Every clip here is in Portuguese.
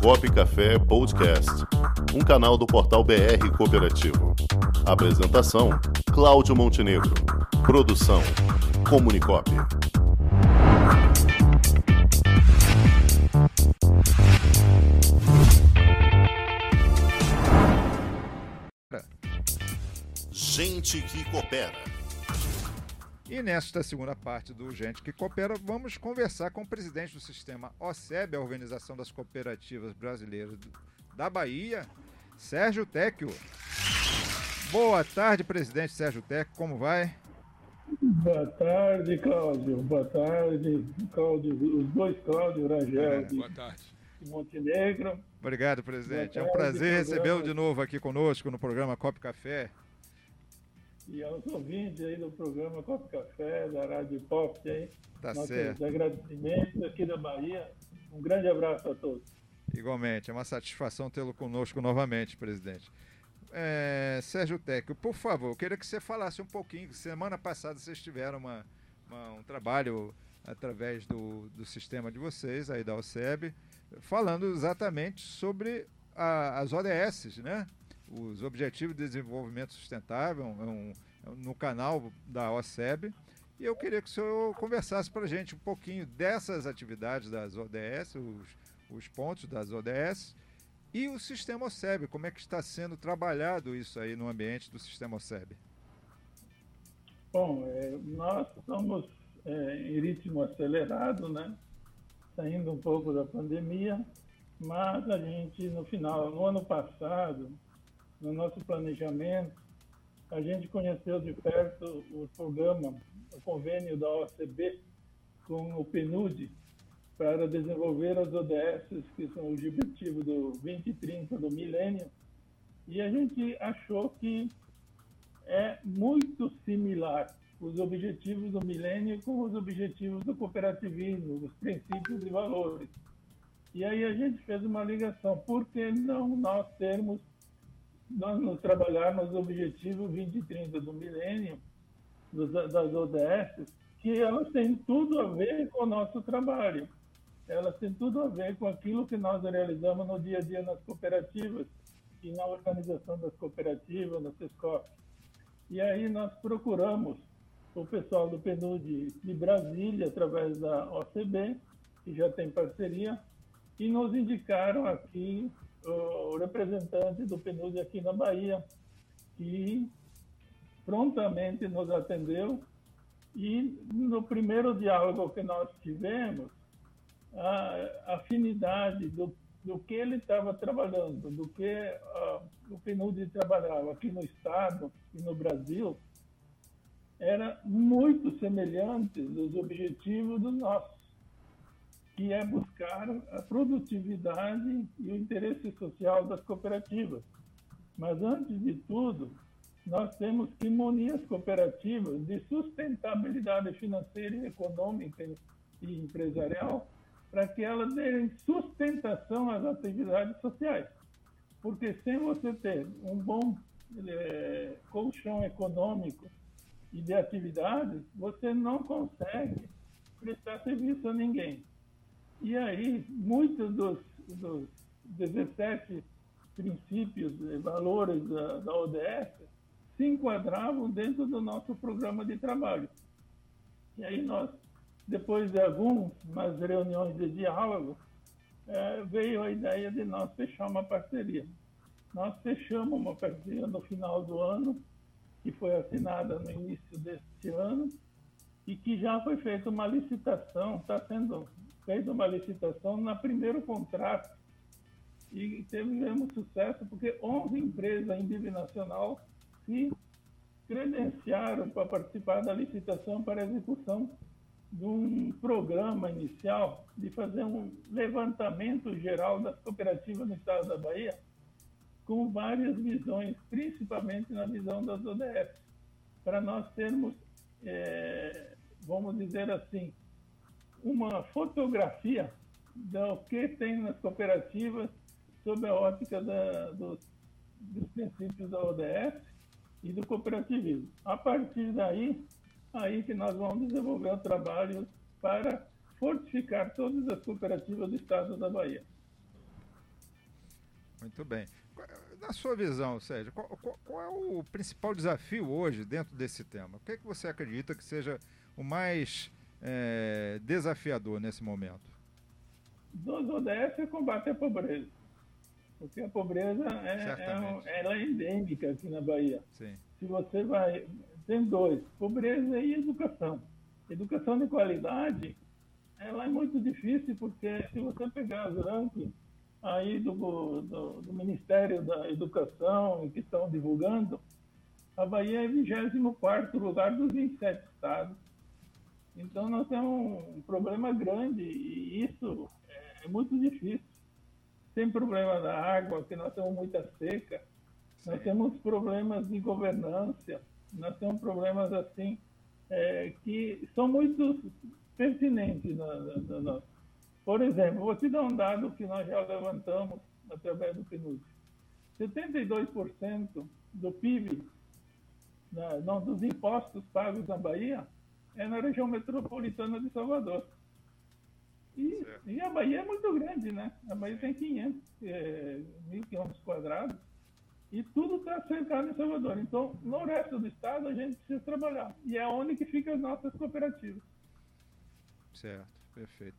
Comunicop Café Podcast, um canal do portal BR Cooperativo. Apresentação: Cláudio Montenegro. Produção: Comunicop. Gente que coopera. E nesta segunda parte do Gente que Coopera, vamos conversar com o presidente do sistema OSEB, a Organização das Cooperativas Brasileiras da Bahia, Sérgio Tecchio. Boa tarde, presidente Sérgio Tecchio, como vai? Boa tarde, Cláudio. Boa tarde, Cláudio. Os dois Cláudio Rangel é, boa tarde. de Montenegro. Obrigado, presidente. Tarde, é um prazer recebê-lo de novo aqui conosco no programa Cop Café e aos ouvintes aí do programa Copo Café, da Rádio Pop aí. Tá Nossos certo. agradecimentos aqui da Bahia. Um grande abraço a todos. Igualmente, é uma satisfação tê-lo conosco novamente, presidente. É, Sérgio Teco, por favor, eu queria que você falasse um pouquinho. Semana passada vocês tiveram uma, uma, um trabalho através do, do sistema de vocês, aí da OSEB, falando exatamente sobre a, as ODS, né? Os Objetivos de Desenvolvimento Sustentável, é um, é no canal da OSEB. E eu queria que o senhor conversasse para a gente um pouquinho dessas atividades das ODS, os, os pontos das ODS, e o sistema OSEB, como é que está sendo trabalhado isso aí no ambiente do sistema OSEB? Bom, é, nós estamos é, em ritmo acelerado, né? Saindo um pouco da pandemia, mas a gente, no final, no ano passado, no nosso planejamento, a gente conheceu de perto o programa, o convênio da OCB com o PNUD para desenvolver as ODS, que são o objetivo do 2030 do milênio, e a gente achou que é muito similar os objetivos do milênio com os objetivos do cooperativismo, os princípios e valores. E aí a gente fez uma ligação, por que não nós termos nós nos trabalhar nos objetivos 2030 do milênio, das ODS, que elas têm tudo a ver com o nosso trabalho. Elas têm tudo a ver com aquilo que nós realizamos no dia a dia nas cooperativas e na organização das cooperativas, no SESCOP. E aí nós procuramos o pessoal do PNUD de Brasília, através da OCB, que já tem parceria, e nos indicaram aqui o representante do PNUD aqui na Bahia, que prontamente nos atendeu. E no primeiro diálogo que nós tivemos, a afinidade do, do que ele estava trabalhando, do que uh, o PNUD trabalhava aqui no Estado e no Brasil, era muito semelhante dos objetivos do nosso que é buscar a produtividade e o interesse social das cooperativas. Mas, antes de tudo, nós temos que munir as cooperativas de sustentabilidade financeira e econômica e empresarial para que elas deem sustentação às atividades sociais. Porque sem você ter um bom é, colchão econômico e de atividades, você não consegue prestar serviço a ninguém. E aí, muitos dos, dos 17 princípios e valores da, da ODS se enquadravam dentro do nosso programa de trabalho. E aí nós, depois de algumas reuniões de diálogo, é, veio a ideia de nós fechar uma parceria. Nós fechamos uma parceria no final do ano, que foi assinada no início deste ano, e que já foi feita uma licitação, está sendo fez uma licitação na primeiro contrato e tivemos sucesso porque 11 empresas em nível nacional se credenciaram para participar da licitação para execução de um programa inicial de fazer um levantamento geral das cooperativas no estado da Bahia com várias visões, principalmente na visão das ODS, para nós termos, é, vamos dizer assim, uma fotografia do que tem nas cooperativas sob a ótica da, dos, princípios da ODS e do cooperativismo. A partir daí, aí que nós vamos desenvolver o trabalho para fortificar todas as cooperativas do estado da Bahia. Muito bem. Na sua visão, Sérgio, qual, qual, qual, é o principal desafio hoje dentro desse tema? O que, é que você acredita que seja o mais é, desafiador nesse momento? Dos ODS é combater a pobreza. Porque a pobreza é, é, ela é endêmica aqui na Bahia. Sim. Se você vai. Tem dois: pobreza e educação. Educação de qualidade, ela é muito difícil, porque se você pegar as rankings aí do, do, do, Ministério da Educação que estão divulgando, a Bahia é 24 lugar dos 27 estados. Então nós temos um problema grande e isso é muito difícil. Tem problema da água, que nós temos muita seca, nós temos problemas de governança, nós temos problemas assim é, que são muito pertinentes na, na, na, por exemplo, vou te dar um dado que nós já levantamos através do PNUD. 72% do PIB, não, dos impostos pagos na Bahia, é na região metropolitana de Salvador. E, e, a Bahia é muito grande, né? A Bahia tem 500 é, mil quilômetros quadrados e tudo está cercado em Salvador. Então, no resto do estado, a gente precisa trabalhar. E é onde que ficam as nossas cooperativas. Certo, perfeito.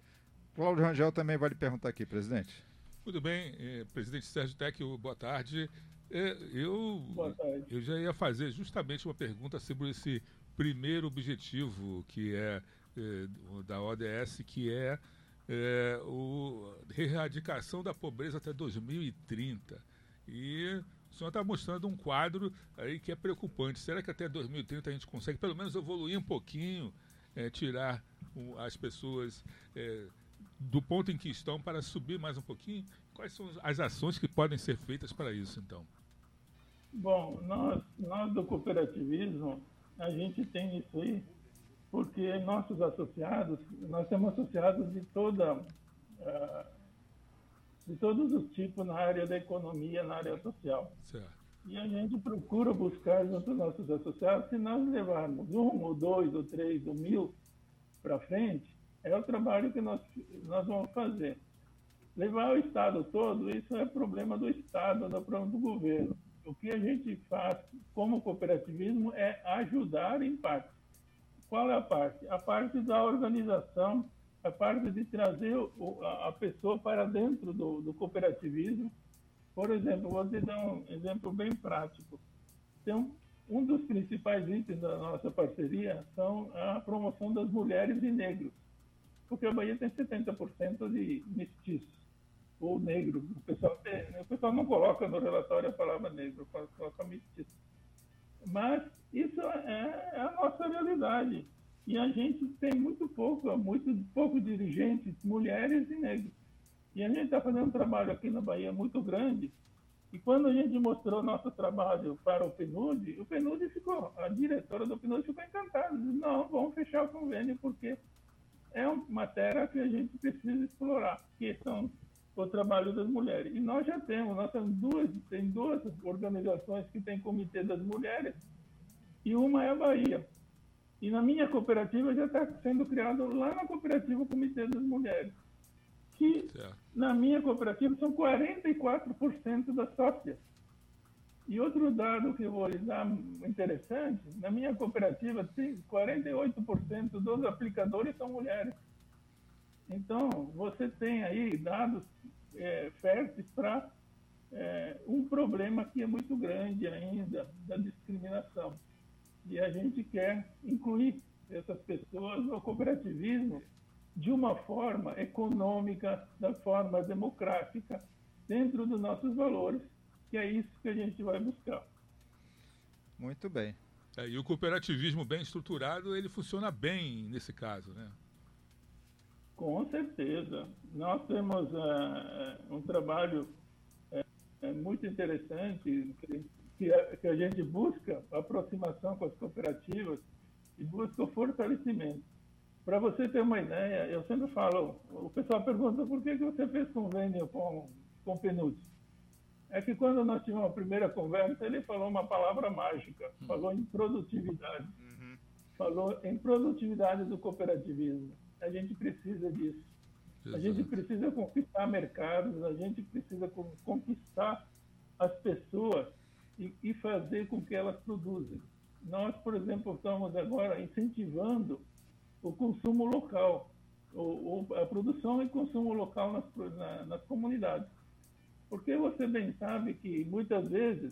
Cláudio Rangel também vai lhe perguntar aqui, presidente. Muito bem, eh, presidente Sérgio Tec, boa tarde. Eh, eu, boa tarde. eu já ia fazer justamente uma pergunta sobre esse primeiro objetivo que é eh, da ODS, que é, é o erradicação da pobreza até 2030. E o senhor está mostrando um quadro aí que é preocupante. Será que até 2030 a gente consegue pelo menos evoluir um pouquinho, é, tirar um, as pessoas é, do ponto em que estão para subir mais um pouquinho? Quais são as ações que podem ser feitas para isso, então? Bom, nós, nós do cooperativismo, a gente tem isso aí, porque nossos associados, nós temos associados de toda uh, de todos os tipos na área da economia, na área social. Certo. E a gente procura buscar junto aos nossos associados, se nós levarmos um, ou dois, ou três, ou mil para frente, é o trabalho que nós, nós vamos fazer. Levar o Estado todo, isso é problema do Estado, não é problema do governo. O que a gente faz como cooperativismo é ajudar em parte. Qual é a parte? A parte da organização, a parte de trazer a pessoa para dentro do, do cooperativismo. Por exemplo, vou te dar um exemplo bem prático. Tem um, um dos principais itens da nossa parceria são a promoção das mulheres e negros porque a Bahia tem 70% de mestiços ou negro. O pessoal, tem, o pessoal não coloca no relatório a palavra negro, coloca mestiço. Mas isso é, é, a nossa realidade. E a gente tem muito pouco, muito pouco dirigentes, mulheres e negros. E a gente está fazendo um trabalho aqui na Bahia muito grande. E quando a gente mostrou nosso trabalho para o PNUD, o PNUD ficou, a diretora do PNUD ficou encantada. Disse, não, vamos fechar o convênio porque é uma matéria que a gente precisa explorar, que são o trabalho das mulheres. E nós já temos, nós temos duas, tem duas organizações que têm comitê das mulheres, e uma é a Bahia. E na minha cooperativa já está sendo criado lá na cooperativa o Comitê das Mulheres. Que certo. na minha cooperativa são 44% das sócias. E outro dado que eu vou lhe dar interessante, na minha cooperativa, 48% dos aplicadores são mulheres. Então, você tem aí dados é, férteis para é, um problema que é muito grande ainda, da discriminação. E a gente quer incluir essas pessoas no cooperativismo de uma forma econômica, da forma democrática, dentro dos nossos valores que é isso que a gente vai buscar. Muito bem. É, e o cooperativismo bem estruturado, ele funciona bem nesse caso, né? Com certeza. Nós temos uh, um trabalho uh, muito interessante que, a, que a gente busca aproximação com as cooperativas e busca o fortalecimento. Para você ter uma ideia, eu sempre falo, o pessoal pergunta por que, você fez convênio com, com PNUD? é que quando nós tivemos a primeira conversa, ele falou uma palavra mágica, uhum. falou em produtividade. Uhum. Falou em produtividade do cooperativismo. A gente precisa disso. A gente precisa conquistar mercados, a gente precisa conquistar as pessoas e, e fazer com que elas produzem. Nós, por exemplo, estamos agora incentivando o consumo local, o, o, a produção e consumo local nas, na, nas comunidades. Porque você bem sabe que muitas vezes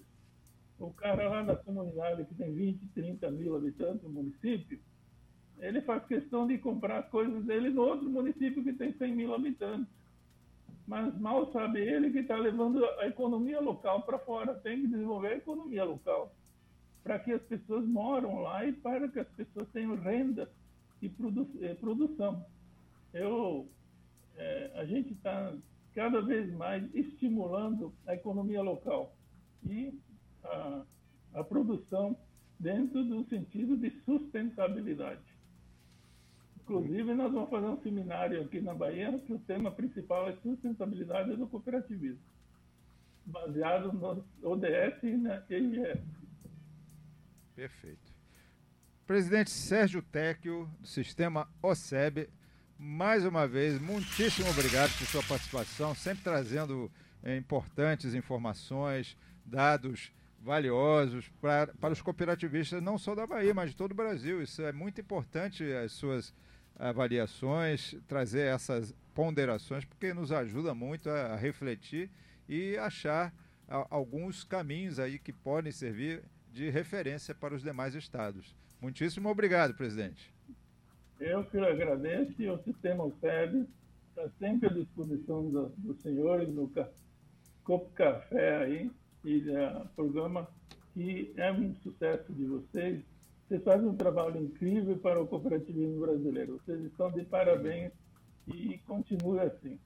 o cara lá da comunidade que tem 20, 30 mil habitantes no município, ele faz questão de comprar as coisas dele no outro município que tem 100 mil habitantes. Mas mal sabe ele que está levando a economia local para fora. Tem que desenvolver a economia local para que as pessoas moram lá e para que as pessoas tenham renda e produ eh, produção. Eu, é, a gente está cada vez mais estimulando a economia local e a, a produção dentro do sentido de sustentabilidade. Inclusive, nós vamos fazer um seminário aqui na Bahia que o tema principal é sustentabilidade do cooperativismo, baseado no ODS e na EIS. Perfeito. Presidente Sérgio Tecchio, do sistema OSEB, mais uma vez, muitíssimo obrigado por sua participação, sempre trazendo é, importantes informações, dados valiosos para, para os cooperativistas, não só da Bahia, mas de todo o Brasil. Isso é muito importante, as suas avaliações, trazer essas ponderações, porque nos ajuda muito a, a refletir e achar a, alguns caminhos aí que podem servir de referência para os demais estados. Muitíssimo obrigado, presidente. Eu que agradeço e o Sistema UFEB está sempre à disposição dos do senhores no Copo Café aí do programa que é um sucesso de vocês vocês fazem um trabalho incrível para o cooperativismo brasileiro. Vocês estão de parabéns e continue assim.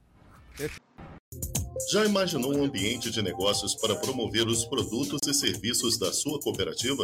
Já imaginou um ambiente de negócios para promover os produtos e serviços da sua cooperativa?